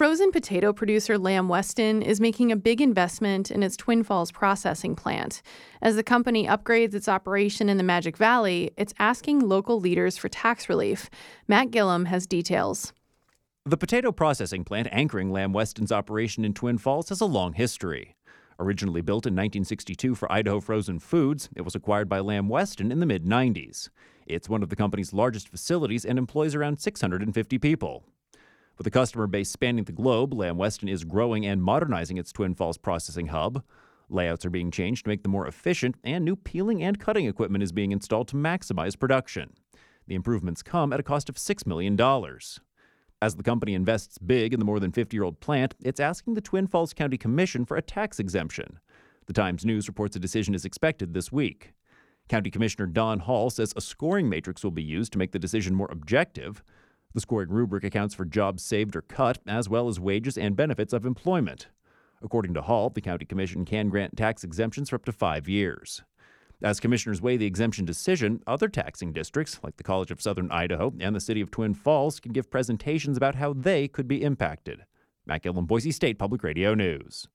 Frozen potato producer Lamb Weston is making a big investment in its Twin Falls processing plant. As the company upgrades its operation in the Magic Valley, it's asking local leaders for tax relief. Matt Guilhem has details. The potato processing plant anchoring Lamb Weston's operation in Twin Falls has a long history. Originally built in 1962 for Idaho Frozen Foods, it was acquired by Lamb Weston in the mid 90s. It's one of the company's largest facilities and employs around 650 people. With a customer base spanning the globe, Lamb Weston is growing and modernizing its Twin Falls processing hub. Layouts are being changed to make them more efficient, and new peeling and cutting equipment is being installed to maximize production. The improvements come at a cost of $6 million. As the company invests big in the more than 50 year old plant, it's asking the Twin Falls County Commission for a tax exemption. The Times News reports a decision is expected this week. County Commissioner Don Hall says a scoring matrix will be used to make the decision more objective. The scoring rubric accounts for jobs saved or cut, as well as wages and benefits of employment. According to Hall, the County Commission can grant tax exemptions for up to five years. As commissioners weigh the exemption decision, other taxing districts, like the College of Southern Idaho and the City of Twin Falls, can give presentations about how they could be impacted. Guilhem, Boise State Public Radio News.